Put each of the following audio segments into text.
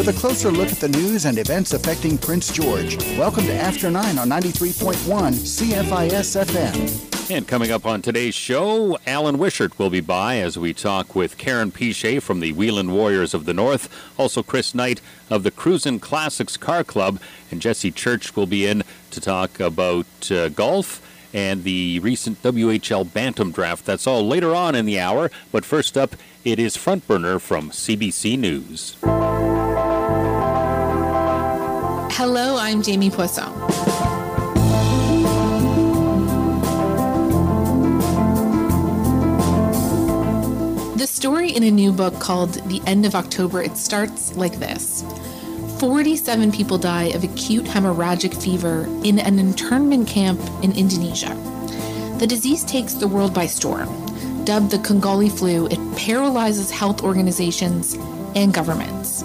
with a closer look at the news and events affecting Prince George. Welcome to After 9 on 93.1 CFIS FM. And coming up on today's show, Alan Wishart will be by as we talk with Karen Pichet from the Wheeling Warriors of the North, also Chris Knight of the Cruisin' Classics Car Club, and Jesse Church will be in to talk about uh, golf and the recent WHL Bantam draft. That's all later on in the hour, but first up, it is Front Burner from CBC News. Hello, I'm Jamie Poisson. The story in a new book called The End of October, it starts like this. 47 people die of acute hemorrhagic fever in an internment camp in Indonesia. The disease takes the world by storm. Dubbed the Congolese flu, it paralyzes health organizations and governments.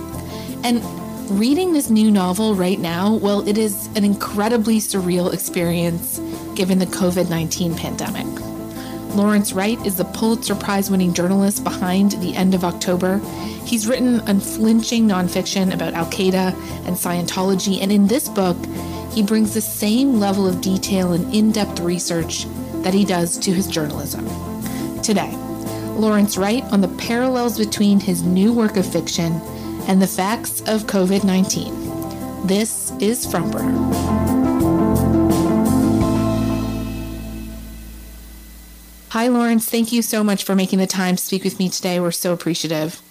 And reading this new novel right now, well, it is an incredibly surreal experience given the COVID 19 pandemic. Lawrence Wright is the Pulitzer Prize winning journalist behind The End of October. He's written unflinching nonfiction about Al Qaeda and Scientology, and in this book, he brings the same level of detail and in depth research that he does to his journalism. Today, Lawrence Wright on the parallels between his new work of fiction and the facts of COVID 19. This is Burner. Hi, Lawrence. Thank you so much for making the time to speak with me today. We're so appreciative.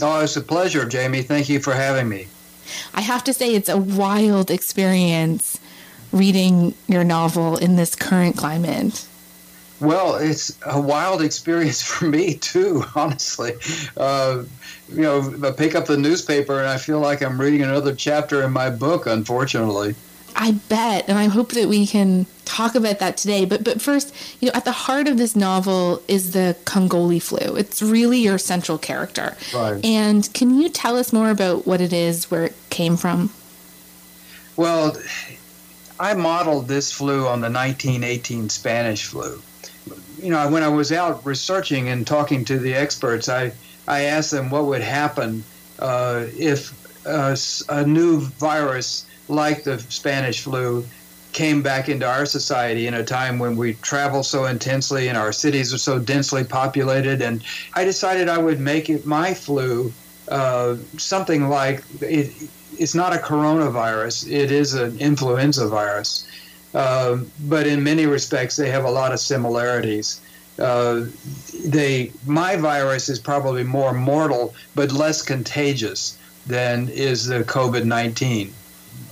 Oh, it's a pleasure, Jamie. Thank you for having me. I have to say, it's a wild experience reading your novel in this current climate. Well, it's a wild experience for me too, honestly. Uh, you know, I pick up the newspaper and I feel like I'm reading another chapter in my book, unfortunately. I bet, and I hope that we can talk about that today. But but first, you know, at the heart of this novel is the Congolese flu. It's really your central character. Right. And can you tell us more about what it is, where it came from? Well, I modeled this flu on the 1918 Spanish flu. You know, when I was out researching and talking to the experts, I I asked them what would happen uh, if uh, a new virus like the Spanish flu came back into our society in a time when we travel so intensely and our cities are so densely populated. And I decided I would make it my flu uh, something like it, it's not a coronavirus, it is an influenza virus. Uh, but in many respects, they have a lot of similarities. Uh, they, my virus is probably more mortal but less contagious than is the COVID 19.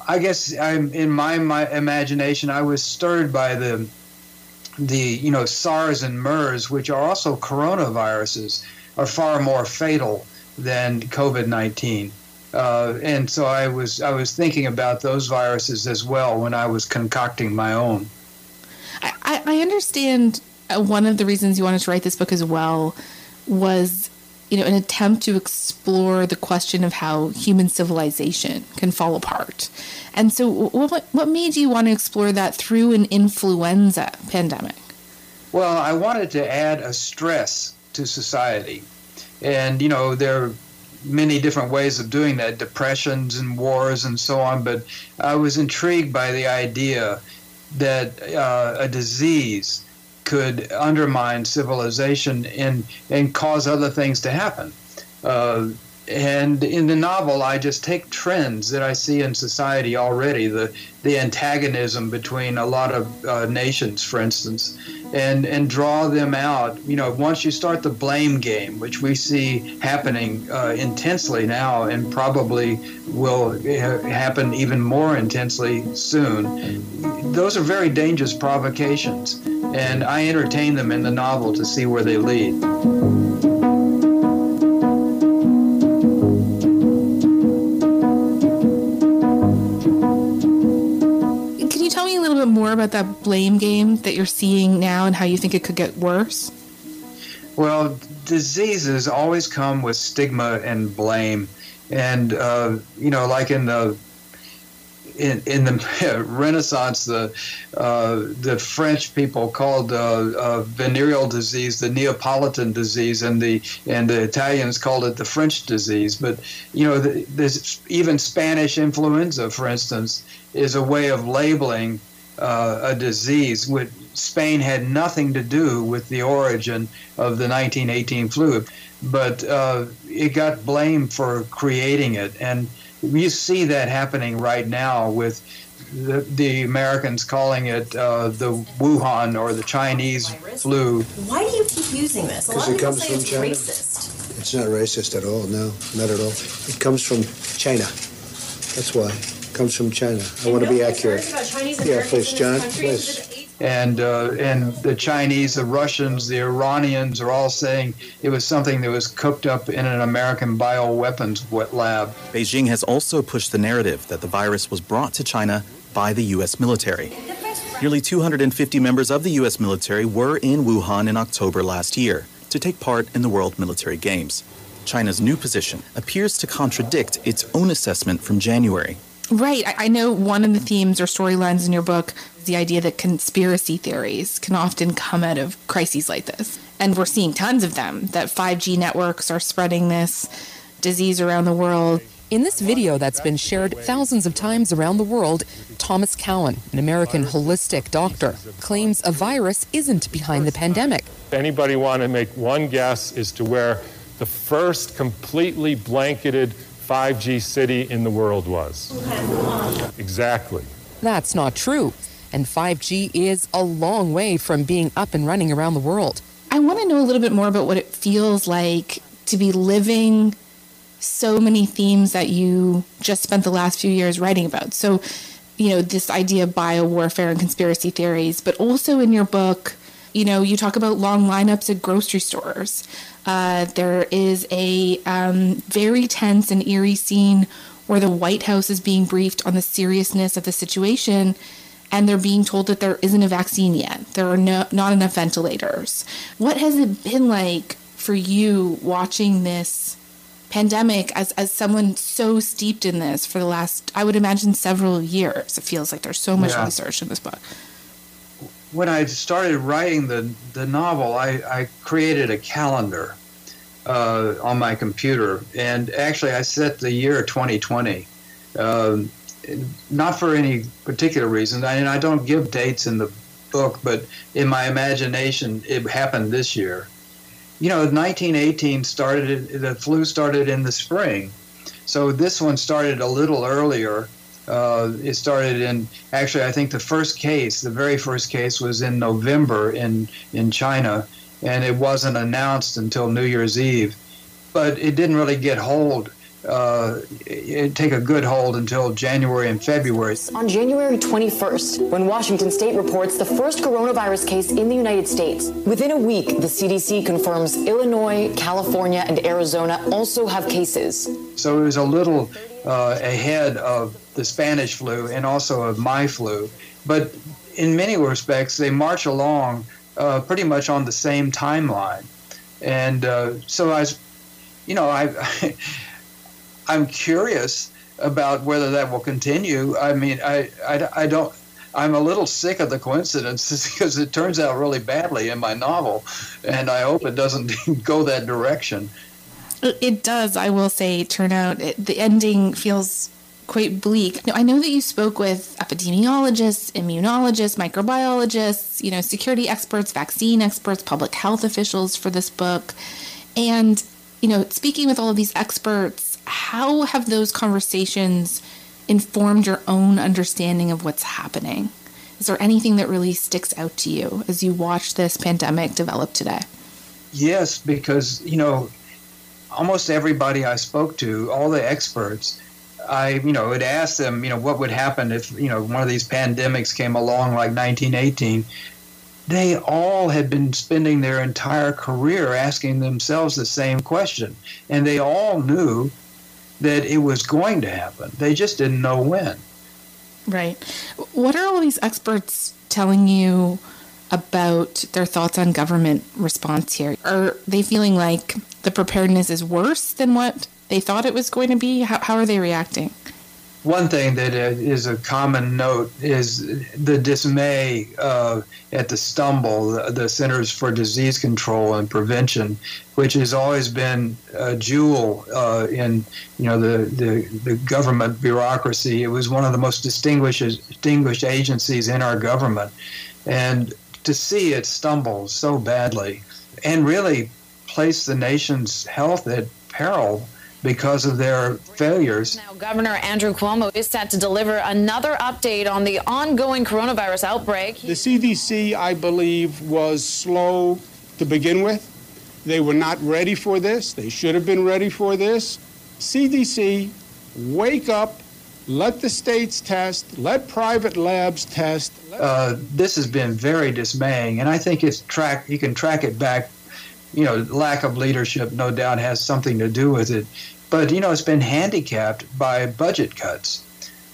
I guess I'm in my, my imagination. I was stirred by the the you know SARS and MERS, which are also coronaviruses, are far more fatal than COVID nineteen. Uh, and so I was I was thinking about those viruses as well when I was concocting my own. I, I understand uh, one of the reasons you wanted to write this book as well was you know, an attempt to explore the question of how human civilization can fall apart. And so, what, what made you want to explore that through an influenza pandemic? Well, I wanted to add a stress to society. And, you know, there many different ways of doing that depressions and wars and so on. But I was intrigued by the idea that uh, a disease could undermine civilization and and cause other things to happen. Uh, and in the novel, I just take trends that I see in society already the the antagonism between a lot of uh, nations, for instance, and and draw them out. You know, once you start the blame game, which we see happening uh, intensely now, and probably will ha- happen even more intensely soon. Those are very dangerous provocations, and I entertain them in the novel to see where they lead. More about that blame game that you're seeing now and how you think it could get worse? Well, diseases always come with stigma and blame. And, uh, you know, like in the in, in the Renaissance, the uh, the French people called uh, uh, venereal disease the Neapolitan disease, and the and the Italians called it the French disease. But you know, the, there's even Spanish influenza, for instance, is a way of labeling uh, a disease. With Spain had nothing to do with the origin of the 1918 flu, but uh, it got blamed for creating it and you see that happening right now with the, the Americans calling it uh, the Wuhan or the Chinese flu. Why do you keep using this? Because it comes from China. Racist. It's not racist at all. No, not at all. It comes from China. That's why. It comes from China. I want to be accurate. yeah, please, John. Please and uh, and the Chinese, the Russians, the Iranians are all saying it was something that was cooked up in an American bioweapons lab. Beijing has also pushed the narrative that the virus was brought to China by the U.S. military. Nearly 250 members of the U.S. military were in Wuhan in October last year to take part in the World Military Games. China's new position appears to contradict its own assessment from January. Right. I know one of the themes or storylines in your book is the idea that conspiracy theories can often come out of crises like this. And we're seeing tons of them, that 5G networks are spreading this disease around the world. In this video that's been shared thousands of times around the world, Thomas Cowan, an American holistic doctor, claims a virus isn't behind the pandemic. Anybody want to make one guess as to where the first completely blanketed 5G city in the world was. Exactly. That's not true. And 5G is a long way from being up and running around the world. I want to know a little bit more about what it feels like to be living so many themes that you just spent the last few years writing about. So, you know, this idea of bio warfare and conspiracy theories, but also in your book, you know, you talk about long lineups at grocery stores. Uh, there is a um, very tense and eerie scene where the White House is being briefed on the seriousness of the situation, and they're being told that there isn't a vaccine yet. There are no, not enough ventilators. What has it been like for you watching this pandemic as, as someone so steeped in this for the last, I would imagine, several years? It feels like there's so much yeah. research in this book when I started writing the, the novel, I, I created a calendar uh, on my computer. And actually, I set the year 2020, um, not for any particular reason. I, and I don't give dates in the book, but in my imagination, it happened this year. You know, 1918 started, the flu started in the spring. So this one started a little earlier uh, it started in actually I think the first case, the very first case was in November in in China, and it wasn't announced until New Year's Eve, but it didn't really get hold. Uh, it take a good hold until January and February. On January 21st, when Washington State reports the first coronavirus case in the United States, within a week, the CDC confirms Illinois, California, and Arizona also have cases. So it was a little uh, ahead of the Spanish flu and also of my flu. But in many respects, they march along uh, pretty much on the same timeline. And uh, so I you know, I, I'm curious about whether that will continue. I mean, I, I, I don't. I'm a little sick of the coincidences because it turns out really badly in my novel, and I hope it doesn't go that direction. It does, I will say, turn out. It, the ending feels quite bleak. Now, I know that you spoke with epidemiologists, immunologists, microbiologists, you know, security experts, vaccine experts, public health officials for this book. And, you know, speaking with all of these experts, how have those conversations informed your own understanding of what's happening? Is there anything that really sticks out to you as you watch this pandemic develop today? Yes, because, you know, almost everybody I spoke to, all the experts, I, you know, would ask them, you know, what would happen if, you know, one of these pandemics came along like 1918. They all had been spending their entire career asking themselves the same question. And they all knew that it was going to happen. They just didn't know when. Right. What are all these experts telling you about their thoughts on government response here? Are they feeling like the preparedness is worse than what they thought it was going to be? How, how are they reacting? one thing that is a common note is the dismay uh, at the stumble, the Centers for Disease Control and Prevention, which has always been a jewel uh, in you know the, the, the government bureaucracy. It was one of the most distinguished distinguished agencies in our government, and to see it stumble so badly and really place the nation's health at peril because of their failures. Now, Governor Andrew Cuomo is set to deliver another update on the ongoing coronavirus outbreak. The CDC, I believe, was slow to begin with. They were not ready for this. They should have been ready for this. CDC, wake up, let the states test, let private labs test. Uh, this has been very dismaying, and I think it's track. You can track it back you know, lack of leadership no doubt has something to do with it. But, you know, it's been handicapped by budget cuts.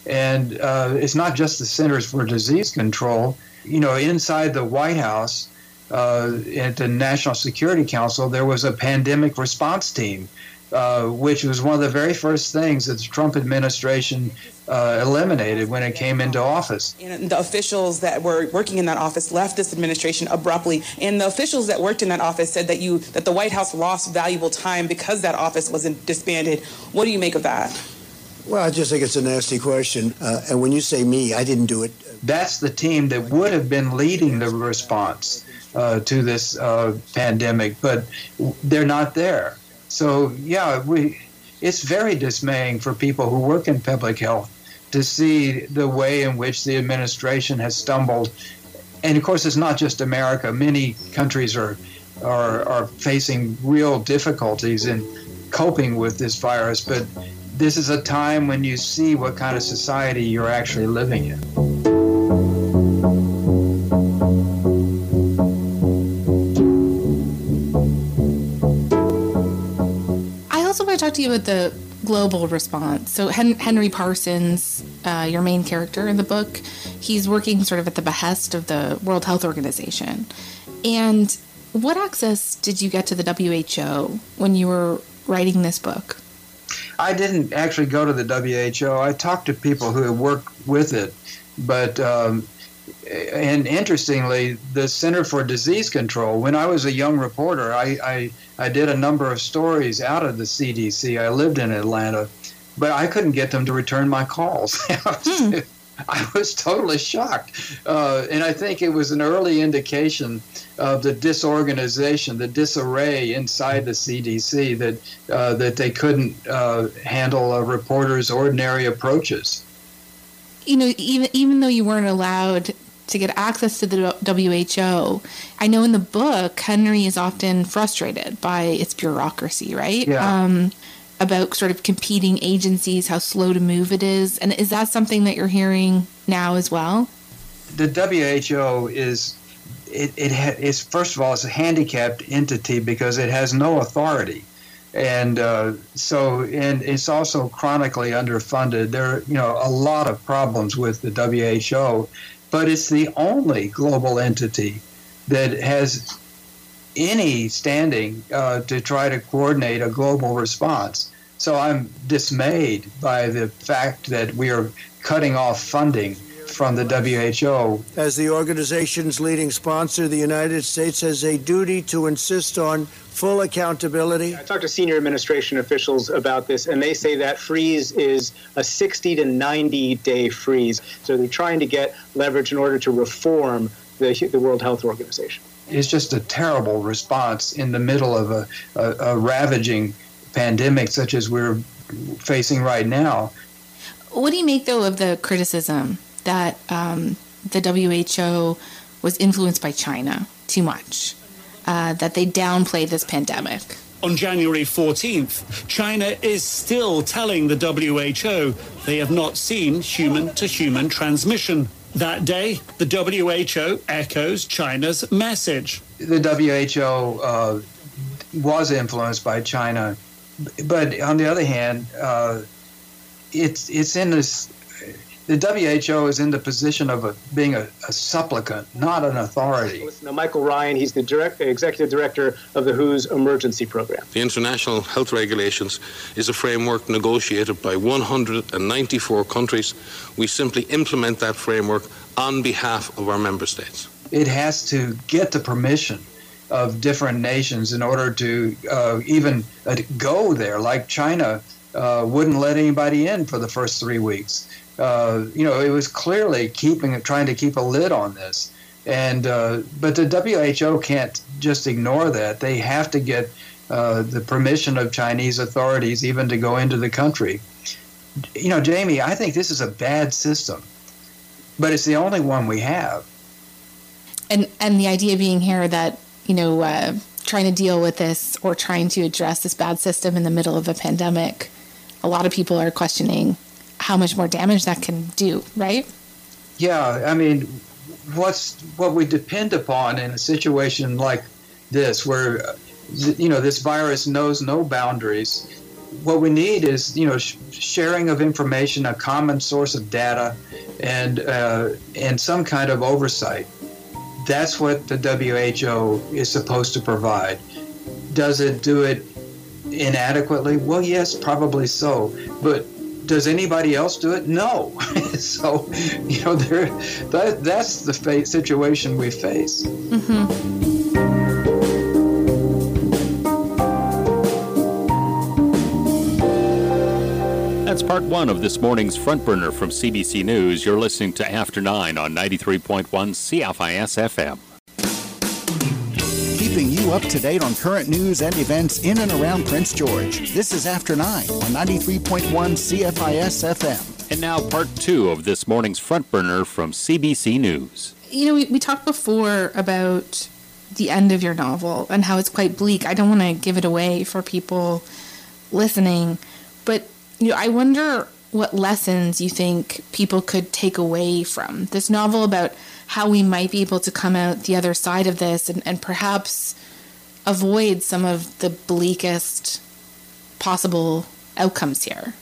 And uh, it's not just the Centers for Disease Control. You know, inside the White House, uh, at the National Security Council, there was a pandemic response team uh, which was one of the very first things that the Trump administration uh, eliminated when it came into office. And the officials that were working in that office left this administration abruptly, and the officials that worked in that office said that you that the White House lost valuable time because that office wasn't disbanded. What do you make of that? Well, I just think it's a nasty question. Uh, and when you say me, I didn't do it. That's the team that would have been leading the response uh, to this uh, pandemic, but they're not there. So yeah, we it's very dismaying for people who work in public health to see the way in which the administration has stumbled. And of course, it's not just America. Many countries are are, are facing real difficulties in coping with this virus. But this is a time when you see what kind of society you're actually living in. I also want to talk to you about the global response. So Henry Parsons, uh, your main character in the book, he's working sort of at the behest of the World Health Organization. And what access did you get to the WHO when you were writing this book? I didn't actually go to the WHO. I talked to people who had worked with it, but um, and interestingly, the Center for Disease Control, when I was a young reporter, I, I, I, did a number of stories out of the CDC. I lived in Atlanta, but I couldn't get them to return my calls. hmm. I was totally shocked. Uh, and I think it was an early indication of the disorganization, the disarray inside the CDC that, uh, that they couldn't uh, handle a reporter's ordinary approaches you know, even even though you weren't allowed to get access to the WHO, I know in the book Henry is often frustrated by its bureaucracy, right? Yeah. Um, about sort of competing agencies, how slow to move it is, and is that something that you're hearing now as well? The WHO is it, it ha- is first of all it's a handicapped entity because it has no authority and uh, so and it's also chronically underfunded. There are you know a lot of problems with the WHO, but it's the only global entity that has any standing uh, to try to coordinate a global response. So I'm dismayed by the fact that we are cutting off funding from the WHO. As the organization's leading sponsor, the United States has a duty to insist on full accountability? I talked to senior administration officials about this, and they say that freeze is a 60 to 90 day freeze. So they're trying to get leverage in order to reform the, the World Health Organization. It's just a terrible response in the middle of a, a, a ravaging pandemic such as we're facing right now. What do you make, though, of the criticism that um, the WHO was influenced by China too much? uh, that they downplayed this pandemic. On January 14th, China is still telling the WHO they have not seen human to human transmission. That day, the WHO echoes China's message. The WHO uh, was influenced by China, but on the other hand, uh, it's it's in this the WHO is in the position of a, being a, a, supplicant, not an authority. Now, Michael Ryan, he's the direct, executive director of the WHO's emergency program. The international health regulations is a framework negotiated by 194 countries. We simply implement that framework on behalf of our member states. It has to get the permission of different nations in order to uh, even uh, go there, like China. Uh, wouldn't let anybody in for the first three weeks uh, you know, it was clearly keeping, trying to keep a lid on this. And uh, but the WHO can't just ignore that. They have to get uh, the permission of Chinese authorities even to go into the country. You know, Jamie, I think this is a bad system, but it's the only one we have. And and the idea being here that you know uh, trying to deal with this or trying to address this bad system in the middle of a pandemic, a lot of people are questioning how much more damage that can do, right? Yeah, I mean, what's what we depend upon in a situation like this, where you know this virus knows no boundaries. What we need is you know sh- sharing of information, a common source of data, and uh, and some kind of oversight. That's what the WHO is supposed to provide. Does it do it inadequately? Well, yes, probably so. But does anybody else do it? No. so, you know, there, that, that's the fa- situation we face. Mm-hmm. That's part one of this morning's Front Burner from CBC News. You're listening to After 9 on 93.1 CFIS FM keeping you up to date on current news and events in and around Prince George. This is After 9 on 93.1 CFIS FM. And now, part two of this morning's front burner from CBC News. You know, we, we talked before about the end of your novel and how it's quite bleak. I don't want to give it away for people listening, but you know, I wonder what lessons you think people could take away from this novel about how we might be able to come out the other side of this and, and perhaps avoid some of the bleakest possible outcomes here?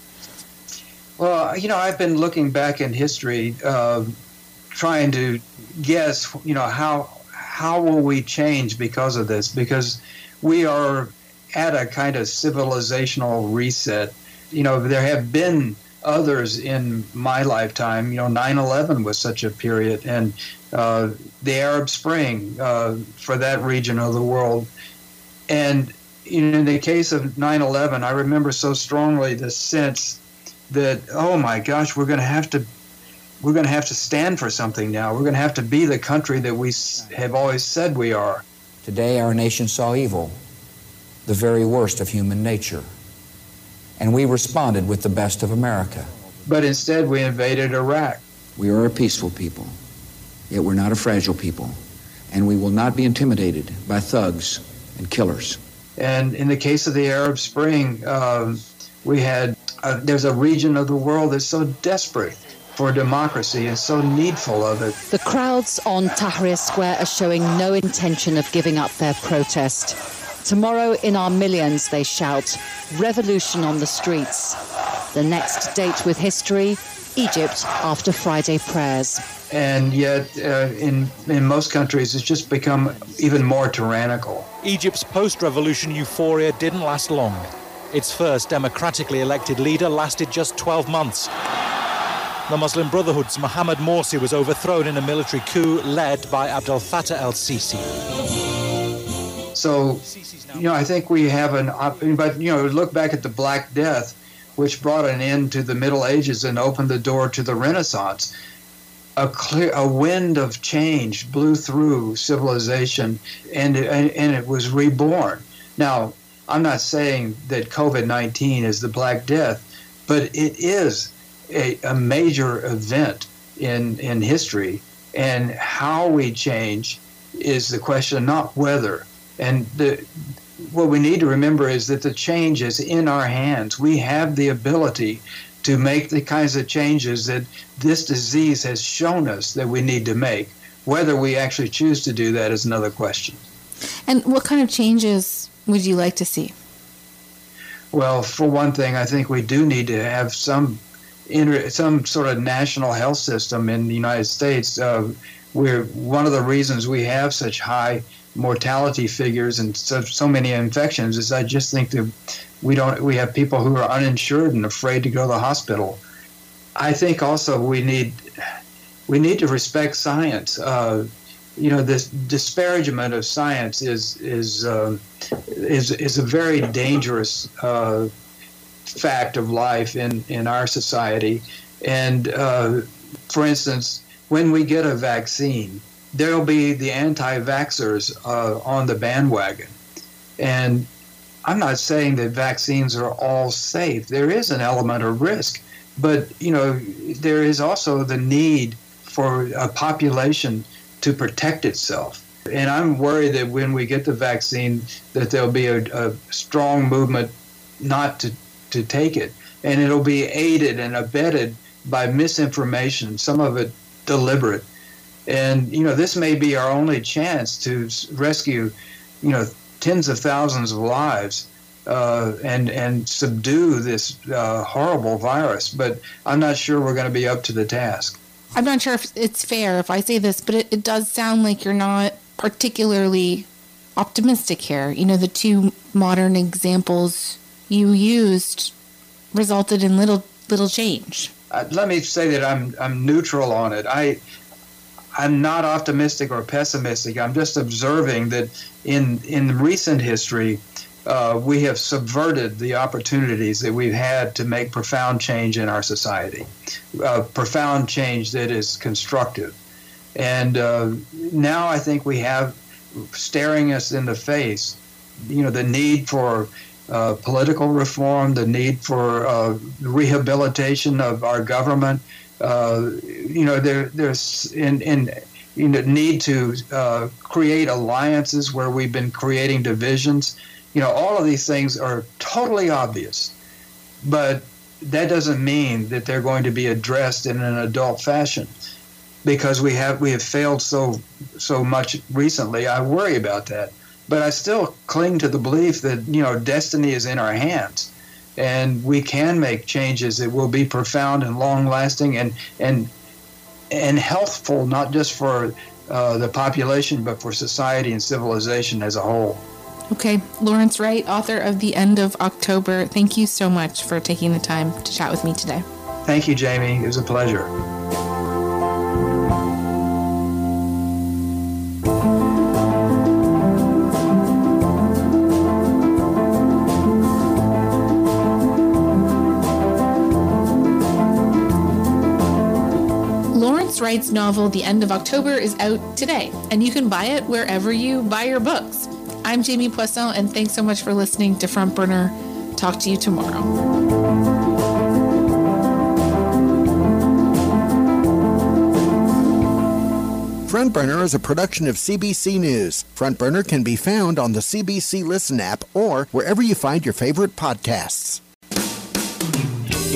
Well, you know, I've been looking back in history, uh, trying to guess, you know, how how will we change because of this? Because we are at a kind of civilizational reset. You know, there have been others in my lifetime. You know, 9/11 was such a period, and uh, the Arab Spring uh, for that region of the world. And in the case of 9/11, I remember so strongly the sense that oh my gosh, we're going to have to we're going to have to stand for something now. We're going to have to be the country that we have always said we are. Today, our nation saw evil, the very worst of human nature and we responded with the best of America. But instead, we invaded Iraq. We are a peaceful people, yet we're not a fragile people, and we will not be intimidated by thugs and killers. And in the case of the Arab Spring, um, we had uh, there's a region of the world that's so desperate for democracy and so needful of it. The crowds on Tahrir Square are showing no intention of giving up their protest. Tomorrow, in our millions, they shout, revolution on the streets. The next date with history, Egypt after Friday prayers. And yet, uh, in, in most countries, it's just become even more tyrannical. Egypt's post revolution euphoria didn't last long. Its first democratically elected leader lasted just 12 months. The Muslim Brotherhood's Mohammed Morsi was overthrown in a military coup led by Abdel Fattah el Sisi. So, you know, I think we have an, but, you know, look back at the Black Death, which brought an end to the Middle Ages and opened the door to the Renaissance. A clear, a wind of change blew through civilization, and and, and it was reborn. Now, I'm not saying that COVID-19 is the Black Death, but it is a, a major event in in history, and how we change is the question, not whether. And the, what we need to remember is that the change is in our hands. We have the ability to make the kinds of changes that this disease has shown us that we need to make. Whether we actually choose to do that is another question. And what kind of changes would you like to see? Well, for one thing, I think we do need to have some inter- some sort of national health system in the United States. Uh, where one of the reasons we have such high mortality figures and so, so many infections is I just think that we don't we have people who are uninsured and afraid to go to the hospital. I think also we need we need to respect science. Uh, you know, this disparagement of science is is uh, is is a very dangerous uh, fact of life in in our society. And uh, for instance, when we get a vaccine, there'll be the anti-vaxxers uh, on the bandwagon, and I'm not saying that vaccines are all safe. There is an element of risk, but you know, there is also the need for a population to protect itself. And I'm worried that when we get the vaccine, that there'll be a, a strong movement not to, to take it. And it'll be aided and abetted by misinformation, some of it deliberate. And, you know, this may be our only chance to rescue, you know, tens of thousands of lives uh, and, and subdue this uh, horrible virus. But I'm not sure we're going to be up to the task. I'm not sure if it's fair if I say this, but it, it does sound like you're not particularly optimistic here. You know, the two modern examples you used resulted in little little change. Uh, let me say that I'm I'm neutral on it. I I'm not optimistic or pessimistic. I'm just observing that in in recent history, uh, we have subverted the opportunities that we've had to make profound change in our society, uh, profound change that is constructive. And uh, now I think we have staring us in the face, you know, the need for uh, political reform, the need for uh, rehabilitation of our government. Uh, you know, there, there's in, in you know, need to create alliances where we've been creating divisions you know, all of these things are totally obvious, but that doesn't mean that they're going to be addressed in an adult fashion because we have we have failed so so much recently. I worry about that, but I still cling to the belief that you know destiny is in our hands, and we can make changes that will be profound and long lasting and and and healthful, not just for uh, the population but for society and civilization as a whole. Okay, Lawrence Wright, author of The End of October, thank you so much for taking the time to chat with me today. Thank you, Jamie. It was a pleasure. Wright's novel, The End of October, is out today, and you can buy it wherever you buy your books. I'm Jamie Poisson, and thanks so much for listening to Front Burner. Talk to you tomorrow. Front Burner is a production of CBC News. Front Burner can be found on the CBC Listen app or wherever you find your favorite podcasts.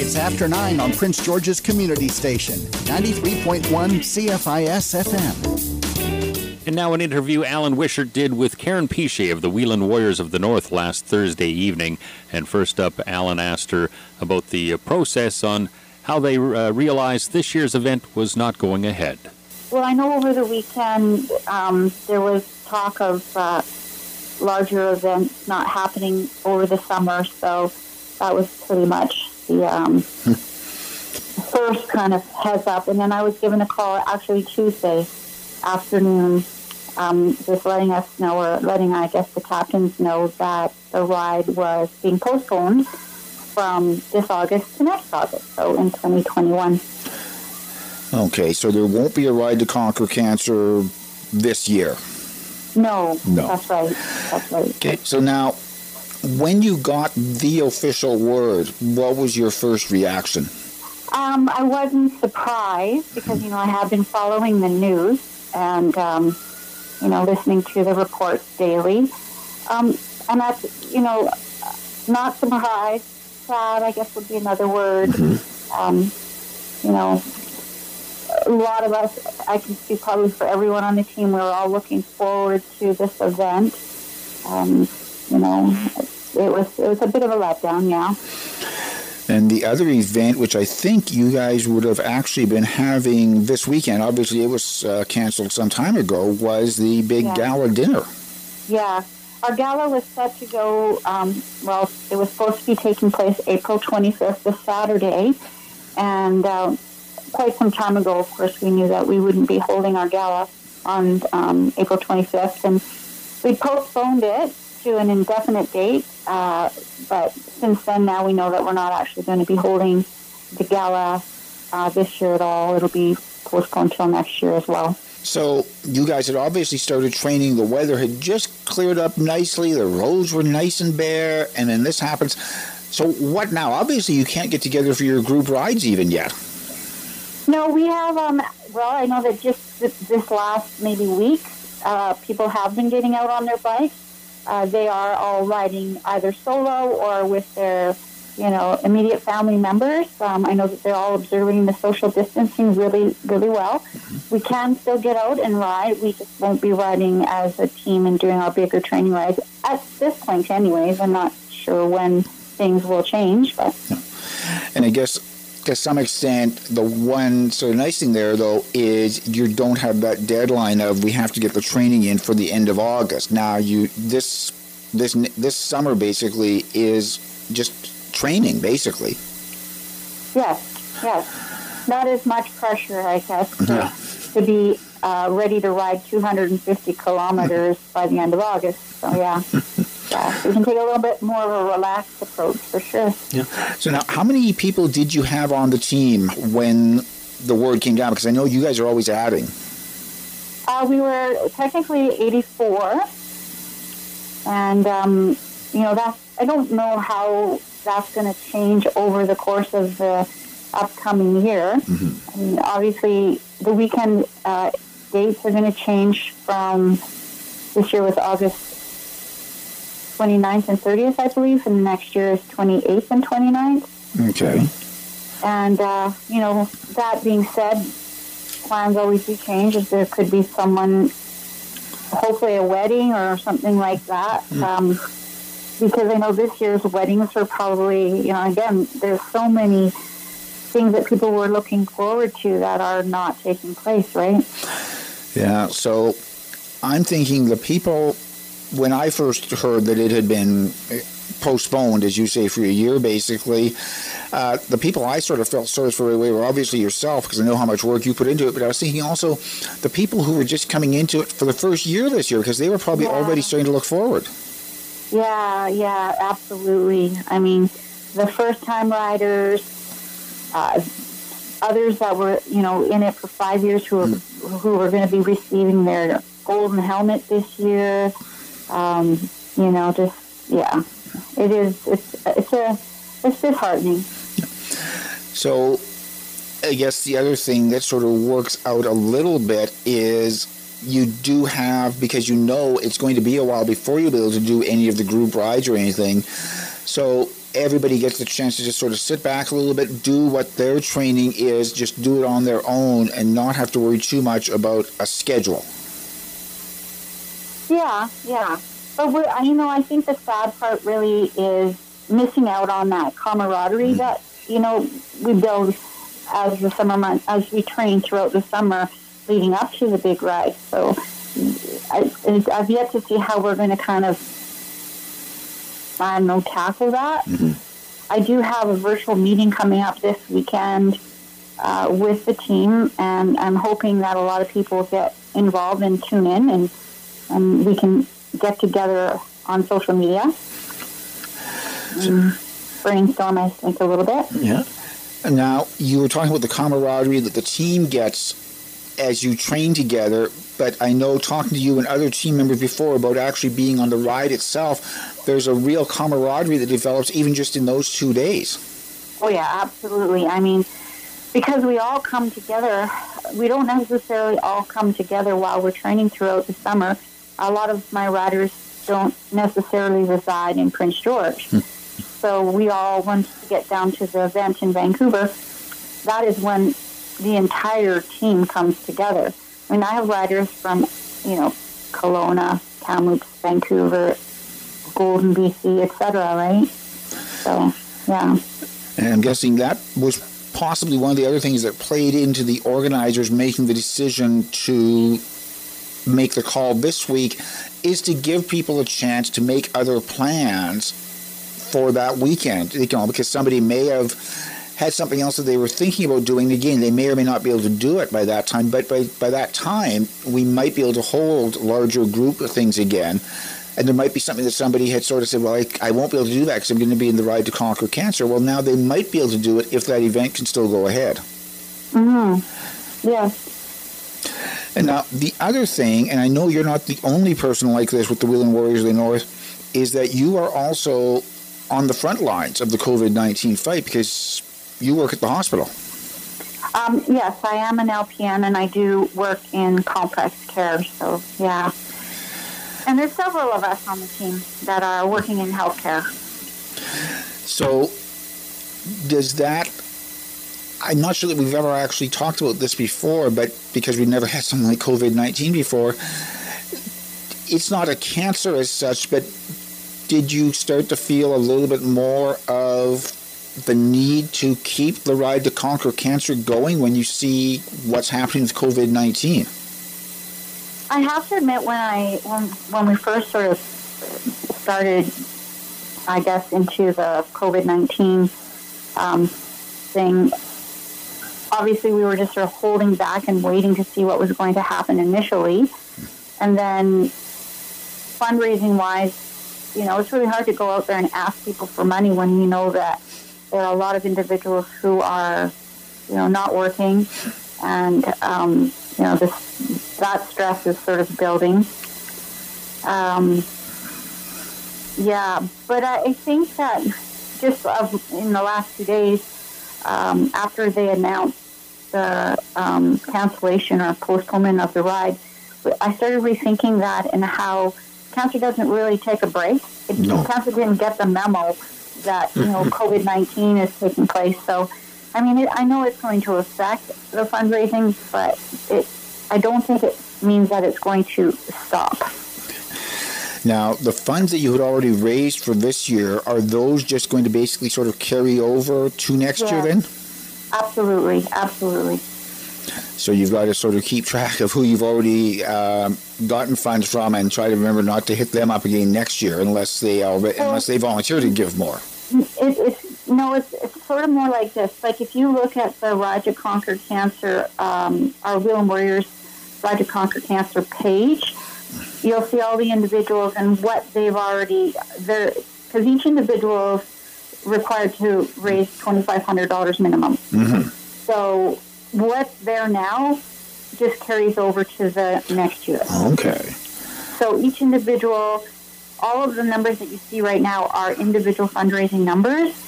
It's after 9 on Prince George's Community Station, 93.1 CFIS FM. And now an interview Alan Wishart did with Karen Piche of the Wheeling Warriors of the North last Thursday evening. And first up, Alan asked her about the uh, process on how they uh, realized this year's event was not going ahead. Well, I know over the weekend um, there was talk of uh, larger events not happening over the summer, so that was pretty much the um, first kind of heads up. And then I was given a call actually Tuesday afternoon um, just letting us know, or letting, I guess, the captains know that the ride was being postponed from this August to next August, so in 2021. Okay, so there won't be a ride to conquer cancer this year. No, no, that's right. That's right. Okay, so now, when you got the official word, what was your first reaction? Um, I wasn't surprised because you know I have been following the news and um, you know, listening to the reports daily. Um, and that's, you know, not surprised, sad, I guess would be another word. Mm-hmm. Um, you know, a lot of us, I can speak probably for everyone on the team, we are all looking forward to this event. Um, you know, it was it was a bit of a letdown, yeah. And the other event, which I think you guys would have actually been having this weekend, obviously it was uh, canceled some time ago, was the big Yeah. gala dinner. Yeah. Our gala was set to go, um, well, it was supposed to be taking place April 25th, this Saturday. And uh, quite some time ago, of course, we knew that we wouldn't be holding our gala on um, April 25th. And we postponed it to an indefinite date. Uh, but since then, now we know that we're not actually going to be holding the gala uh, this year at all. It'll be postponed till next year as well. So you guys had obviously started training. The weather had just cleared up nicely. The roads were nice and bare, and then this happens. So what now? Obviously, you can't get together for your group rides even yet. No, we have. Um, well, I know that just this last maybe week, uh, people have been getting out on their bikes. Uh, they are all riding either solo or with their, you know, immediate family members. Um, I know that they're all observing the social distancing really, really well. We can still get out and ride. We just won't be riding as a team and doing our bigger training rides at this point, anyways. I'm not sure when things will change, but And I guess to some extent, the one sort of nice thing there, though, is you don't have that deadline of we have to get the training in for the end of August. Now, you this this this summer basically is just training, basically. Yes, yes. Not as much pressure, I guess, to, mm-hmm. to be uh, ready to ride 250 kilometers by the end of August. So, yeah. yeah, we can take a little bit more of a relaxed approach for sure. Yeah. So now, how many people did you have on the team when the word came down? Because I know you guys are always adding. Uh, we were technically 84, and um, you know that's. I don't know how that's going to change over the course of the upcoming year. I mean, obviously, the weekend uh, dates are going to change from this year was August 29th and 30th, I believe, and next year is 28th and 29th. Okay. And, uh, you know, that being said, plans always do change. There could be someone, hopefully a wedding or something like that. Um, because I know this year's weddings are probably, you know, again, there's so many things that people were looking forward to that are not taking place, right? Yeah. So I'm thinking the people, when I first heard that it had been postponed, as you say, for a year, basically, uh, the people I sort of felt sorry for right away were obviously yourself, because I know how much work you put into it. But I was thinking also the people who were just coming into it for the first year this year, because they were probably already starting to look forward. Yeah, yeah, absolutely. I mean, the first time riders, uh, others that were, you know, in it for five years who are, who are going to be receiving their golden helmet this year. Um, you know, just, yeah, it is, it's, it's a, it's disheartening. So I guess the other thing that sort of works out a little bit is you do have because you know it's going to be a while before you'll be able to do any of the group rides or anything. So everybody gets the chance to just sort of sit back a little bit, do what their training is, just do it on their own and not have to worry too much about a schedule. Yeah, yeah. But we're, I- you know, I think the sad part really is missing out on that camaraderie mm-hmm. that you know we build as the summer month as we train throughout the summer leading up to the big ride. So I, I've yet to see how we're going to kind of I don't know tackle that. I do have a virtual meeting coming up this weekend uh, with the team, and I'm hoping that a lot of people get involved and tune in, and and we can get together on social media. and brainstorm, I think, a little bit. Yeah. Now, you were talking about the camaraderie that the team gets as you train together, but I know talking to you and other team members before about actually being on the ride itself, there's a real camaraderie that develops even just in those two days. Oh yeah, absolutely. I mean, because we all come together, we don't necessarily all come together while we're training throughout the summer. A lot of my riders don't necessarily reside in Prince George. Hmm. So we all, once we get down to the event in Vancouver, that is when the entire team comes together. I mean, I have riders from, you know, Kelowna, Kamloops, Vancouver, Golden, BC, etc., right? So, yeah. And I'm guessing that was possibly one of the other things that played into the organizers making the decision to make the call this week is to give people a chance to make other plans for that weekend. You know, because somebody may have had something else that they were thinking about doing. Again, they may or may not be able to do it by that time, but by, by that time, we might be able to hold larger group of things again. And there might be something that somebody had sort of said, well, I, I won't be able to do that because I'm going to be in the ride to conquer cancer. Well, now they might be able to do it if that event can still go ahead. Mm-hmm. Yeah. And now the other thing, and I know you're not the only person like this with the Wheeling Warriors of the North, is that you are also on the front lines of the COVID 19 fight because you work at the hospital. Um, yes, I am an LPN and I do work in complex care. So, yeah. And there's several of us on the team that are working in healthcare. So, does that I'm not sure that we've ever actually talked about this before, but because we never had something like COVID 19 before, it's not a cancer as such, but did you start to feel a little bit more of the need to keep the ride to conquer cancer going when you see what's happening with COVID 19? I have to admit, when I when when we first sort of started, I guess, into the COVID nineteen um, thing, obviously we were just sort of holding back and waiting to see what was going to happen initially. And then fundraising wise, you know, it's really hard to go out there and ask people for money when you know that there are a lot of individuals who are, you know, not working and, um, you know, this, that stress is sort of building. Um, yeah, but I, I think that just of, in the last two days, um, after they announced the um, cancellation or postponement of the ride, I started rethinking that and how cancer doesn't really take a break. It, no. Cancer didn't get the memo that you know COVID nineteen is taking place. So, I mean, it, I know it's going to affect the fundraising, but it, I don't think it means that it's going to stop. Now, the funds that you had already raised for this year, are those just going to basically sort of carry over to next year then? Absolutely, absolutely. So you've got to sort of keep track of who you've already um, gotten funds from and try to remember not to hit them up again next year unless they are, unless they volunteer to give more. It, it's no, it's, it's sort of more like this. Like if you look at the to Conquer Cancer, um, our Wheeling Warriors to Conquer Cancer page, you'll see all the individuals and what they've already there because each individual is required to raise twenty five hundred dollars minimum. Mm-hmm. So what's there now just carries over to the next year. Okay. So each individual, all of the numbers that you see right now are individual fundraising numbers.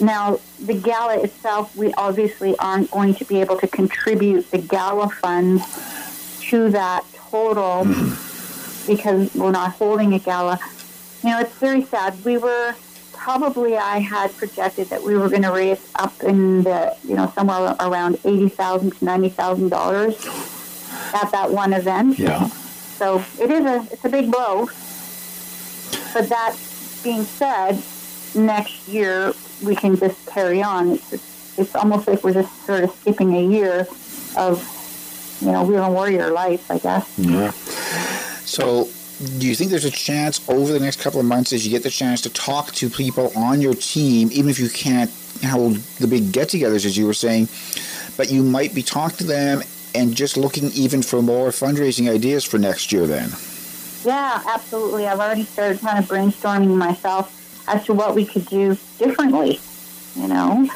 Now, the gala itself, we obviously aren't going to be able to contribute the gala funds to that total mm-hmm. because we're not holding a gala. You know, it's very sad. We were probably I had projected that we were going to raise up in the you know somewhere around eighty thousand to ninety thousand dollars at that one event. Yeah. So it is a it's a big blow. But that being said, next year we can just carry on. It's it's almost like we're just sort of skipping a year of you know Wheeling Warrior life, I guess. Yeah. So do you think there's a chance over the next couple of months as you get the chance to talk to people on your team, even if you can't hold the big get-togethers as you were saying, but you might be talking to them and just looking even for more fundraising ideas for next year then? Yeah, absolutely. I've already started kind of brainstorming myself as to what we could do differently. You know,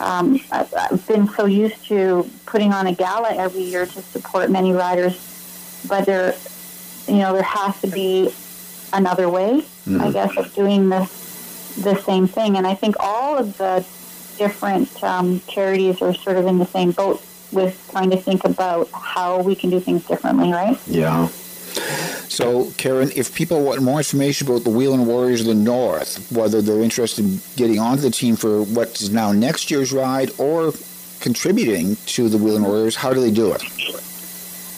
um, I've, I've been so used to putting on a gala every year to support many riders, but there you know, there has to be another way, mm-hmm. I guess, of doing the the same thing. And I think all of the different um, charities are sort of in the same boat with trying to think about how we can do things differently, right? Yeah. So, Karen, if people want more information about the Wheeling Warriors of the North, whether they're interested in getting onto the team for what is now next year's ride or contributing to the Wheeling Warriors, how do they do it?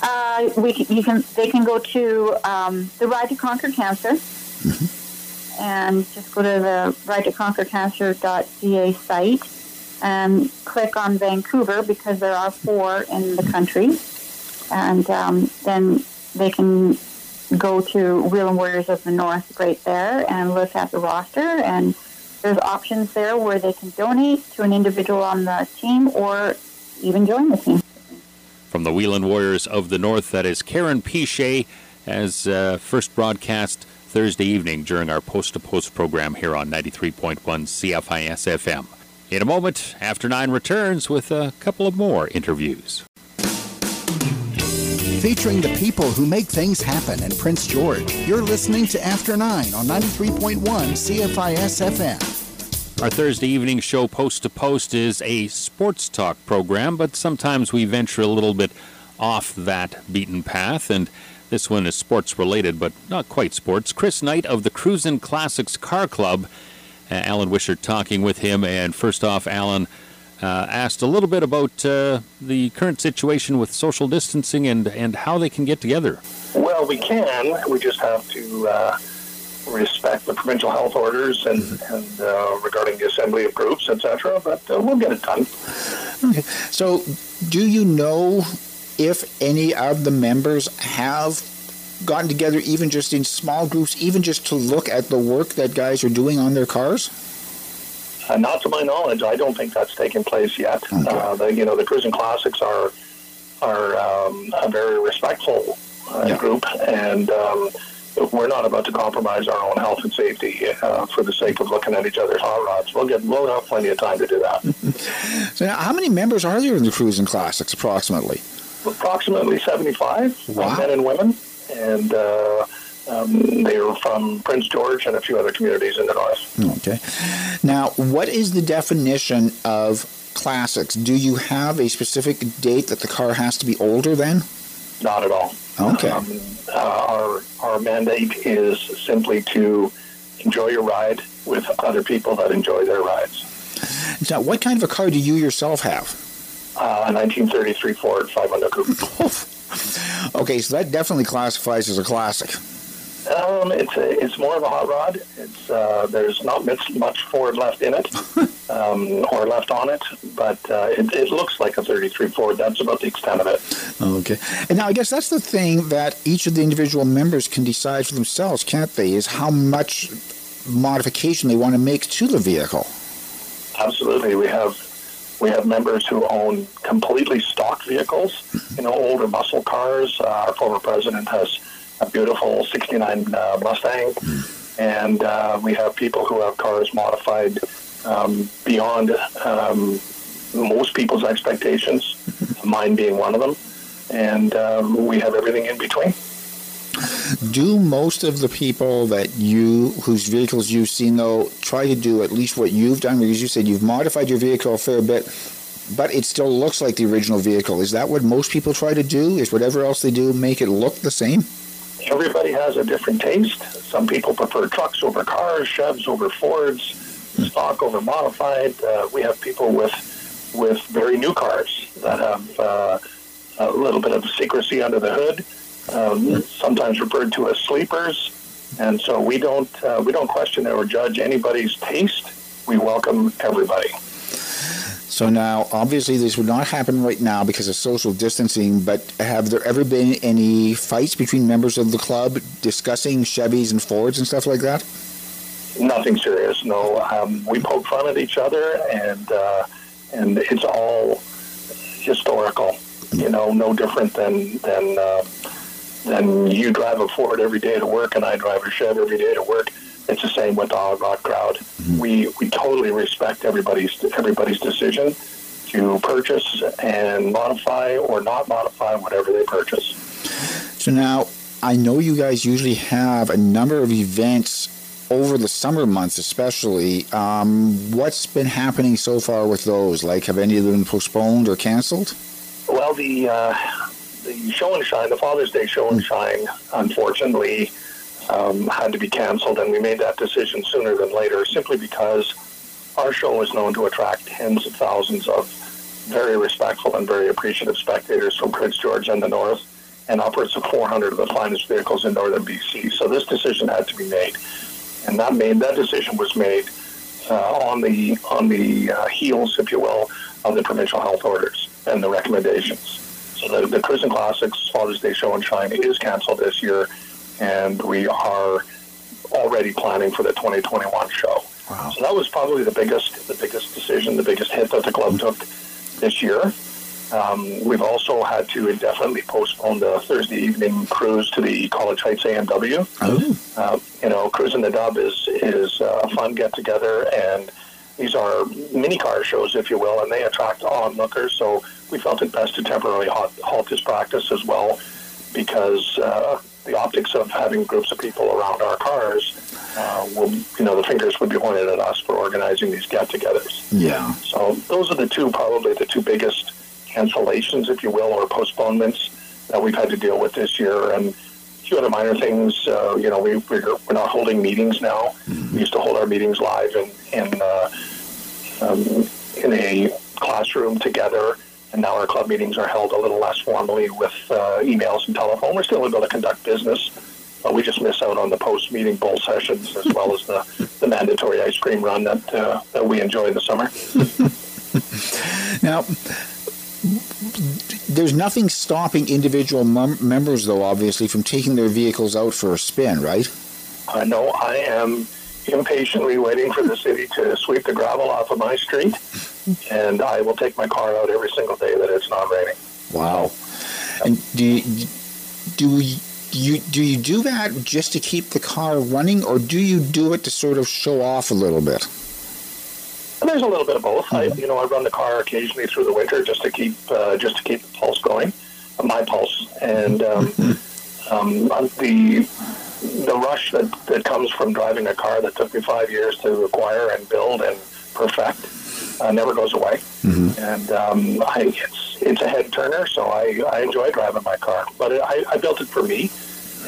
Uh, we you can they can go to um, the Ride to Conquer Cancer, mm-hmm. and just go to the Ride to Conquer Cancer.ca site, and click on Vancouver because there are four in the country. And um, then they can go to Wheeling Warriors of the North right there and look at the roster. And there's options there where they can donate to an individual on the team or even join the team. From the Wheeling Warriors of the North, that is Karen Pichet as uh, first broadcast Thursday evening during our Post to Post program here on 93.1 CFIS FM. In a moment, After Nine returns with a couple of more interviews. Featuring the people who make things happen in Prince George, you're listening to After Nine on 93.1 CFIS FM. Our Thursday evening show, Post to Post, is a sports talk program, but sometimes we venture a little bit off that beaten path, and this one is sports related, but not quite sports. Chris Knight of the Cruisin' Classics Car Club uh, Alan Wishart talking with him. And first off, Alan uh, asked a little bit about uh, the current situation with social distancing and, and how they can get together. Well, we can. We just have to uh, respect the provincial health orders and, and uh, regarding the assembly of groups, etc. But uh, we'll get it done. Okay. So, do you know if any of the members have gotten together, even just in small groups, even just to look at the work that guys are doing on their cars? Uh, not to my knowledge, I don't think that's taken place yet. Okay. Uh, the, you know, the Cruisin' Classics are are um, a very respectful uh, yeah. group, and um, we're not about to compromise our own health and safety uh, for the sake of looking at each other's hot rods. We'll get we'll have plenty of time to do that. so, now, how many members are there in the Cruisin' Classics, approximately? Approximately seventy-five wow. men and women and uh, um, they are from Prince George and a few other communities in the north. Okay. Now, what is the definition of classics? Do you have a specific date that the car has to be older than? Not at all. Okay. Um, uh, our our mandate is simply to enjoy your ride with other people that enjoy their rides. Now, what kind of a car do you yourself have? Uh, a 1933 Ford 500 Coupe. okay, so that definitely classifies as a classic. Um, it's a, it's more of a hot rod. It's uh, there's not much, much Ford left in it, um, or left on it, but uh, it, it, looks like a 33 Ford. That's about the extent of it. Okay, and now I guess that's the thing that each of the individual members can decide for themselves, can't they? Is how much modification they want to make to the vehicle. Absolutely, we have we have members who own completely stock vehicles, you know, older muscle cars. Uh, our former president has a beautiful 69 uh, Mustang. And uh, we have people who have cars modified um, beyond um, most people's expectations, mine being one of them. And um, we have everything in between. Do most of the people that you, whose vehicles you've seen, though, try to do at least what you've done? Because you said you've modified your vehicle a fair bit, but it still looks like the original vehicle. Is that what most people try to do? Is whatever else they do make it look the same? Everybody has a different taste. Some people prefer trucks over cars, Chevs over Fords, stock over modified. Uh, we have people with with very new cars that have uh, a little bit of secrecy under the hood um, sometimes referred to as sleepers. And so we don't uh, we don't question or judge anybody's taste. We welcome everybody. So now, obviously, this would not happen right now because of social distancing. But have there ever been any fights between members of the club discussing Chevys and Fords and stuff like that? Nothing serious. No, um, we poke fun at each other, and uh, and it's all historical. You know, no different than than. Uh, and you drive a Ford every day to work, and I drive a Chev every day to work. It's the same with the Hot Rod crowd. Mm-hmm. We we totally respect everybody's everybody's decision to purchase and modify or not modify whatever they purchase. So now, I know you guys usually have a number of events over the summer months, especially. Um, what's been happening so far with those? Like, have any of them been postponed or canceled? Well, the uh, the show and shine, the Father's Day show and shine, unfortunately, um, had to be canceled, and we made that decision sooner than later, simply because our show is known to attract tens of thousands of very respectful and very appreciative spectators from Prince George and the North, and upwards of 400 of the finest vehicles in northern BC. So this decision had to be made, and that made that decision was made uh, on the on the uh, heels, if you will, of the provincial health orders and the recommendations. So the, the Cruisin' Classics Father's Day show and shine is canceled this year, and we are already planning for the 2021 show. Wow. So that was probably the biggest the biggest decision, the biggest hit that the club took this year. Um, we've also had to indefinitely postpone the Thursday evening cruise to the College Heights A&W. Oh. Uh, you know, cruising the Dub is is a fun get together, and these are mini car shows, if you will, and they attract onlookers. So we felt it best to temporarily halt, halt this practice as well, because uh, the optics of having groups of people around our cars uh, will, you know, the fingers would be pointed at us for organizing these get-togethers. Yeah. So those are the two, probably the two biggest cancellations, if you will, or postponements that we've had to deal with this year. And a few other minor things, uh, you know, we, we're, we're not holding meetings now. Mm-hmm. We used to hold our meetings live in, in, uh, um, in a classroom together. And now our club meetings are held a little less formally with uh, emails and telephone. We're still able to conduct business, but we just miss out on the post-meeting bowl sessions as well as the, the mandatory ice cream run that, uh, that we enjoy in the summer. now, there's nothing stopping individual mem- members, though, obviously, from taking their vehicles out for a spin, right? Uh, I know I am impatiently waiting for the city to sweep the gravel off of my street, and I will take my car out every single day that it's not raining. Wow! And do you, do you do you do that just to keep the car running, or do you do it to sort of show off a little bit? There's a little bit of both. Mm-hmm. I, you know, I run the car occasionally through the winter just to keep uh, just to keep the pulse going, uh, my pulse, and um, mm-hmm. um, the the rush that, that comes from driving a car that took me five years to acquire and build and perfect uh, never goes away. Mm-hmm. And um, I, it's it's a head turner, so I, I enjoy driving my car. But it, I, I built it for me,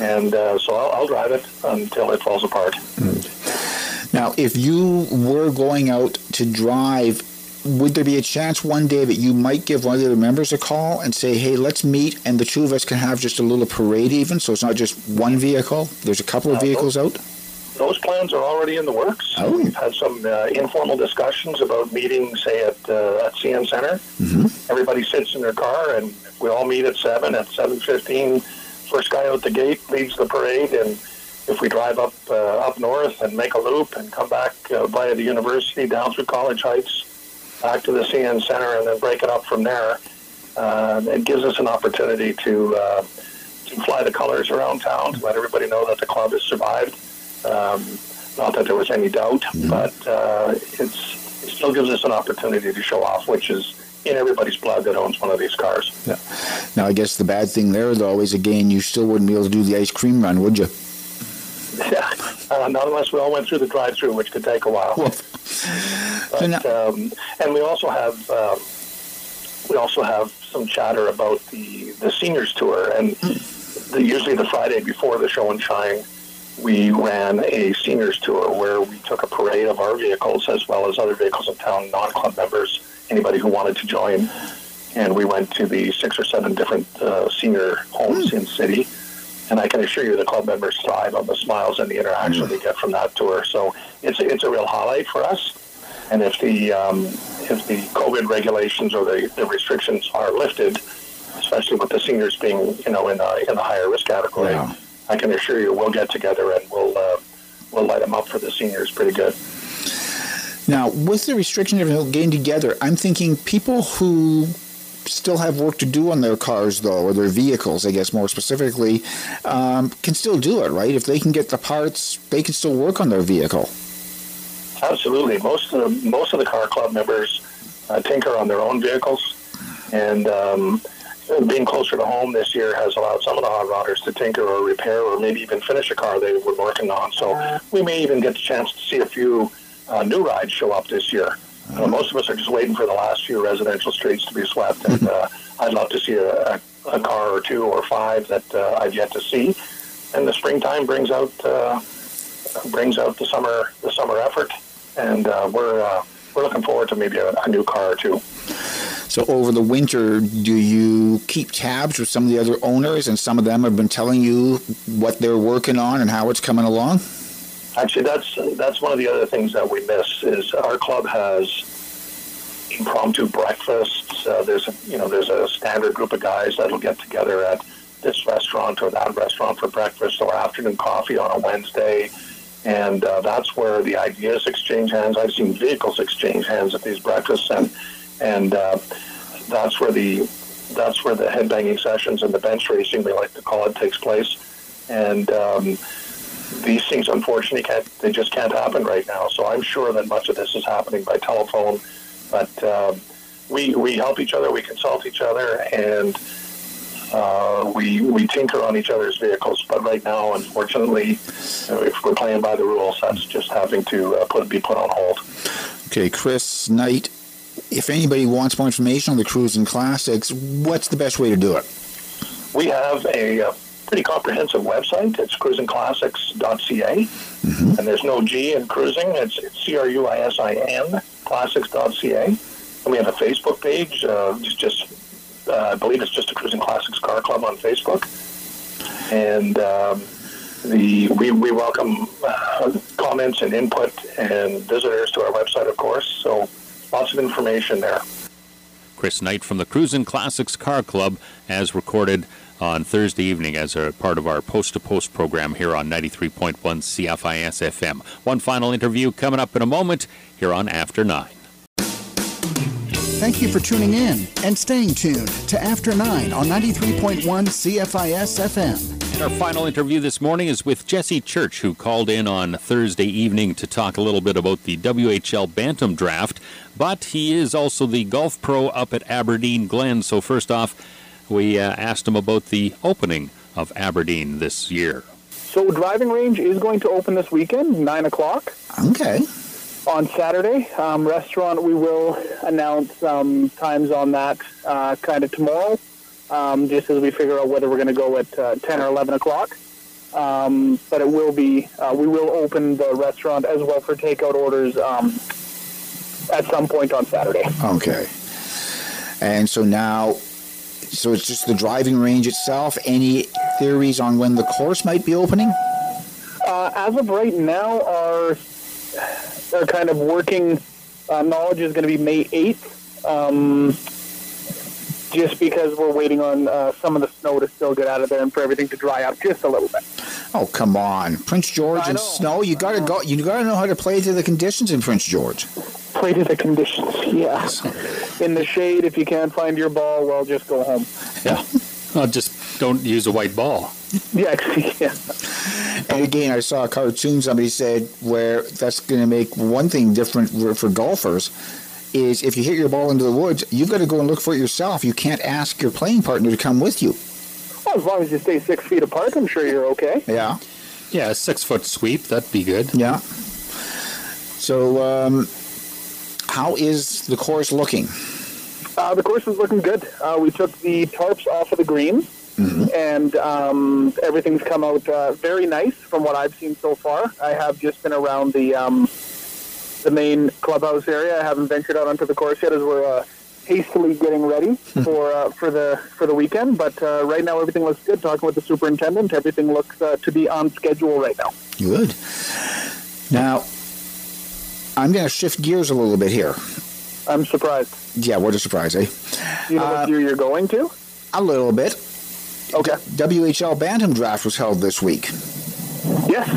and uh, so I'll, I'll drive it until it falls apart. Mm-hmm. Now, if you were going out to drive, would there be a chance one day that you might give one of the members a call and say, hey, let's meet, and the two of us can have just a little parade even, so it's not just one vehicle? There's a couple of uh, vehicles out? Those plans are already in the works. Oh. We've had some uh, informal discussions about meeting, say, at, uh, at CN Center. Mm-hmm. Everybody sits in their car, and we all meet at 7. At 7.15, first guy out the gate leads the parade, and if we drive up uh, up north and make a loop and come back uh, via the university down through College Heights, back to the CN Center, and then break it up from there, uh, it gives us an opportunity to uh, to fly the colors around town to let everybody know that the club has survived. Um, not that there was any doubt, mm-hmm. but uh, it's it still gives us an opportunity to show off, which is in everybody's blood that owns one of these cars. Yeah. Now, I guess the bad thing there, though, is again, you still wouldn't be able to do the ice cream run, would you? Yeah, uh, not unless we all went through the drive-through, which could take a while. but, um, and we also have um, we also have some chatter about the the seniors tour, and the, usually the Friday before the show and shine, we ran a seniors tour where we took a parade of our vehicles as well as other vehicles in town, non-club members, anybody who wanted to join, and we went to the six or seven different uh, senior homes in city and I can assure you the club members thrive on the smiles and the interaction mm-hmm. they get from that tour. So it's a, it's a real highlight for us. And if the um, if the COVID regulations or the, the restrictions are lifted, especially with the seniors being you know in the in the higher risk category, yeah. I can assure you we'll get together and we'll uh, we'll light them up for the seniors pretty good. Now, with the restriction of getting together, I'm thinking people who still have work to do on their cars, though, or their vehicles, I guess more specifically, um, can still do it, right? If they can get the parts, they can still work on their vehicle. Absolutely. Most of the most of the car club members uh, tinker on their own vehicles, and um, being closer to home this year has allowed some of the hot rodders to tinker or repair or maybe even finish a car they were working on. So we may even get the chance to see a few uh, new rides show up this year. Uh, most of us are just waiting for the last few residential streets to be swept, and uh, I'd love to see a, a, a, car or two or five that uh, I've yet to see. And the springtime brings out uh, brings out the summer the summer effort, and uh, we're uh, we're looking forward to maybe a, a new car or two. So over the winter, do you keep tabs with some of the other owners, and some of them have been telling you what they're working on and how it's coming along? Actually, that's that's one of the other things that we miss is our club has impromptu breakfasts. Uh, there's a, you know there's a standard group of guys that'll get together at this restaurant or that restaurant for breakfast or afternoon coffee on a Wednesday, and uh, that's where the ideas exchange hands. I've seen vehicles exchange hands at these breakfasts, and and uh, that's where the that's where the headbanging sessions and the bench racing, we like to call it, takes place. And um, these things, unfortunately, can't they just can't happen right now. So I'm sure that much of this is happening by telephone, but um, we we help each other, we consult each other, and uh, we we tinker on each other's vehicles. But right now, unfortunately, if we're playing by the rules, that's just having to uh, put be put on hold. Okay, Chris Knight. If anybody wants more information on the Cruisin' Classics, what's the best way to do it? We have a, uh pretty comprehensive website. It's cruisinclassics.ca, mm-hmm. and there's no G in cruising. It's, it's C-R-U-I-S-I-N, classics.ca. And we have a Facebook page. Uh, it's just, uh, I believe it's just a Cruisin' Classics Car Club on Facebook. And um, the we, we welcome uh, comments and input and visitors to our website, of course. So lots of information there. Chris Knight from the Cruisin' Classics Car Club, as recorded on Thursday evening as a part of our post to post program here on 93.1 CFIS FM. One final interview coming up in a moment here on After 9. Thank you for tuning in and staying tuned to After 9 on 93.1 CFIS FM. And our final interview this morning is with Jesse Church, who called in on Thursday evening to talk a little bit about the WHL Bantam Draft. But he is also the golf pro up at Aberdeen Glen. So, first off, we uh, asked him about the opening of Aberdeen this year. So, driving range is going to open this weekend, 9 o'clock. Okay. On Saturday. Um, restaurant, we will announce um, times on that uh, kind of tomorrow, um, just as we figure out whether we're going to go at uh, 10 or 11 o'clock. Um, but it will be, uh, we will open the restaurant as well for takeout orders um, at some point on Saturday. Okay. And so now so it's just the driving range itself. Any theories on when the course might be opening? Uh, as of right now, our our kind of working uh, knowledge is going to be May eighth. Um, just because we're waiting on uh, some of the snow to still get out of there and for everything to dry up just a little bit. Oh come on, Prince George and snow! You got to go. You got to know how to play to the conditions in Prince George. Play to the conditions, yeah. In the shade, if you can't find your ball, well, just go home. Yeah. Well, just don't use a white ball. Yeah, yeah. And again, I saw a cartoon somebody said where that's going to make one thing different for golfers is if you hit your ball into the woods, you've got to go and look for it yourself. You can't ask your playing partner to come with you. Well, as long as you stay six feet apart, I'm sure you're okay. Yeah. Yeah, a six foot sweep, that'd be good. Yeah. So, um, how is the course looking? Uh, the course is looking good. Uh, we took the tarps off of the green, mm-hmm. and um, everything's come out uh, very nice from what I've seen so far. I have just been around the um, the main clubhouse area. I haven't ventured out onto the course yet, as we're uh, hastily getting ready for uh, for the for the weekend. But uh, right now, everything looks good. Talking with the superintendent, everything looks to be on schedule right now. Good. Now, I'm going to shift gears a little bit here. I'm surprised. Yeah, what a surprise, eh? You know uh, what year you're going to? A little bit. Okay. WHL Bantam Draft was held this week. Yes.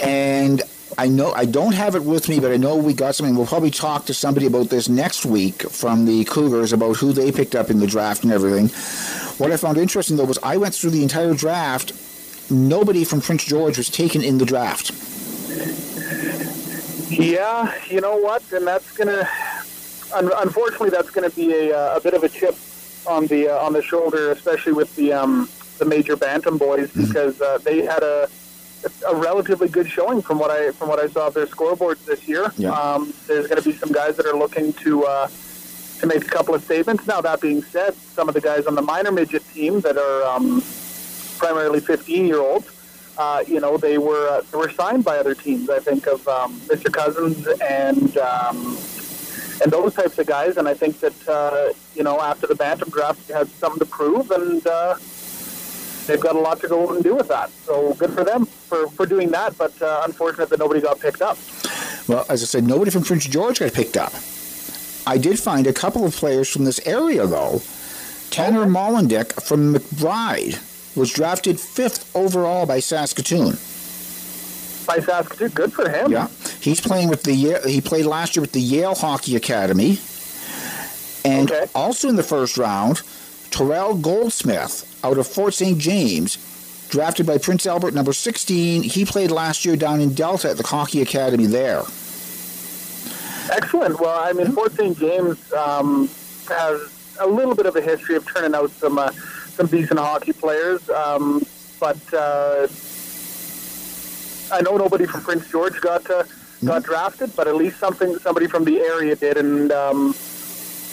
And I know I don't have it with me, but I know we got something. We'll probably talk to somebody about this next week from the Cougars about who they picked up in the draft and everything. What I found interesting though was I went through the entire draft. Nobody from Prince George was taken in the draft. Yeah, you know what? And that's gonna, unfortunately, that's going to be a, uh, a bit of a chip on the uh, on the shoulder, especially with the um, the major bantam boys, mm-hmm. because uh, they had a a relatively good showing from what I from what I saw of their scoreboards this year. Yeah. Um, there's going to be some guys that are looking to uh, to make a couple of statements. Now that being said, some of the guys on the minor midget team that are um, primarily 15 year olds uh, you know, they were uh, they were signed by other teams. I think of um, Mr. Cousins and um, and those types of guys. And I think that uh, you know, after the bantam draft, you had something to prove, and uh, they've got a lot to go and do with that. So good for them for, for doing that, but uh, unfortunate that nobody got picked up. Well, as I said, nobody from Prince George got picked up. I did find a couple of players from this area, though. Tanner okay. From McBride was drafted fifth overall by Saskatoon. By Saskatoon, good for him. Yeah, he's playing with the he played last year with the Yale Hockey Academy, and okay. also in the first round, Terrell Goldsmith out of Fort St. James, drafted by Prince Albert, number 16. He played last year down in Delta at the Hockey Academy there. Excellent. Well, I mean, Fort St. James um, has a little bit of a history of turning out some uh, some decent hockey players, um, but uh, I know nobody from Prince George got uh, got mm-hmm. drafted, but at least something somebody from the area did, and um,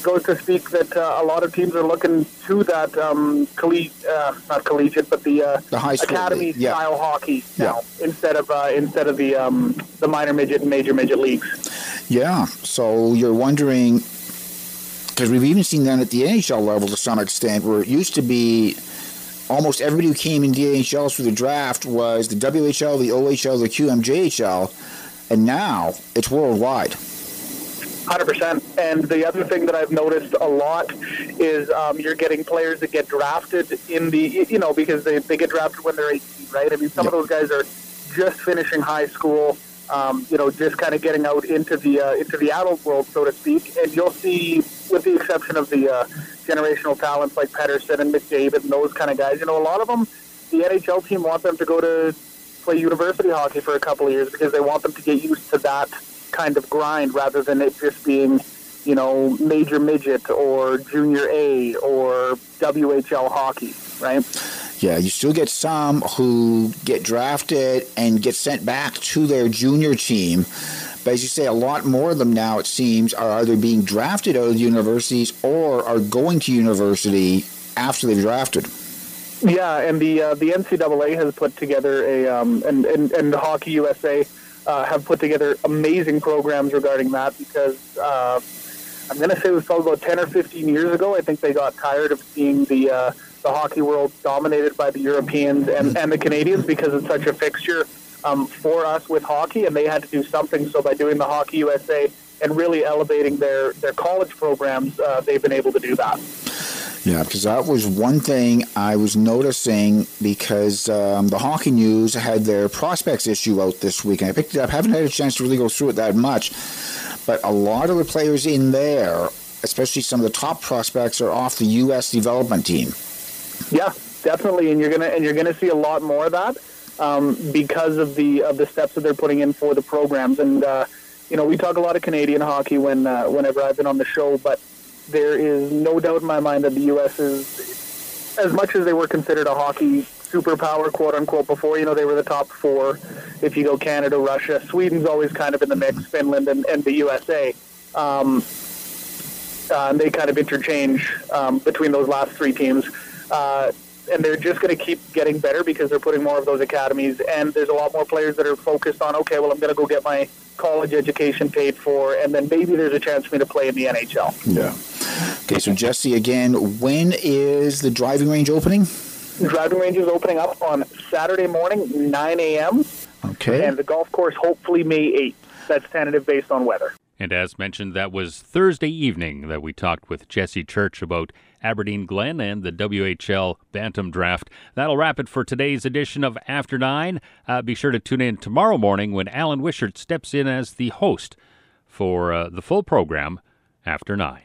goes to speak that uh, a lot of teams are looking to that um, collegiate, uh, not collegiate, but the, uh, the high school academy yeah. style hockey now yeah. instead of uh, instead of the um, the minor midget and major midget leagues. Yeah, so you're wondering because we've even seen that at the NHL level to some extent, where it used to be almost everybody who came in the NHL through the draft was the WHL, the OHL, the QMJHL, and now it's worldwide. Hundred percent. And the other thing that I've noticed a lot is um, you're getting players that get drafted in the you know because they they get drafted when they're 18, right? I mean, some of those guys are just finishing high school. Um, you know, just kind of getting out into the uh, into the adult world, so to speak. And you'll see, with the exception of the uh, generational talents like Pettersson and McDavid and those kind of guys, you know, a lot of them, the NHL team want them to go to play university hockey for a couple of years because they want them to get used to that kind of grind rather than it just being, you know, major midget or junior A or WHL hockey, right? Yeah, you still get some who get drafted and get sent back to their junior team. But as you say, a lot more of them now, it seems, are either being drafted out of universities or are going to university after they've drafted. Yeah, and the uh, the NCAA has put together a um, and, and and Hockey USA uh, have put together amazing programs regarding that because uh, I'm going to say it was probably about 10 or 15 years ago. I think they got tired of seeing the uh, the hockey world dominated by the Europeans and, and the Canadians because it's such a fixture um, for us with hockey, and they had to do something. So by doing the Hockey USA and really elevating their their college programs, uh, they've been able to do that. Yeah, because that was one thing I was noticing because um, the Hockey News had their prospects issue out this week, and I picked it up. haven't had a chance to really go through it that much, but a lot of the players in there, especially some of the top prospects, are off the U.S. development team. Yeah, definitely, and you're gonna and you're gonna see a lot more of that um, because of the of the steps that they're putting in for the programs. And uh, you know, we talk a lot of Canadian hockey when uh, whenever I've been on the show, but there is no doubt in my mind that the U.S. is, as much as they were considered a hockey superpower, quote unquote, before, you know, they were the top four. If you go Canada, Russia, Sweden's always kind of in the mix, Finland, and, and the USA. Um, uh, and they kind of interchange um, between those last three teams. Uh, and they're just going to keep getting better because they're putting more of those academies. And there's a lot more players that are focused on, okay, well, I'm going to go get my college education paid for, and then maybe there's a chance for me to play in the NHL. Yeah. Okay, so Jesse, again, when is the driving range opening? The driving range is opening up on Saturday morning, 9 a.m. Okay. And the golf course, hopefully May 8th. That's tentative based on weather. And as mentioned, that was Thursday evening that we talked with Jesse Church about Aberdeen Glen and the WHL Bantam Draft. That'll wrap it for today's edition of After Nine. Uh, be sure to tune in tomorrow morning when Alan Wishart steps in as the host for uh, the full program After Nine.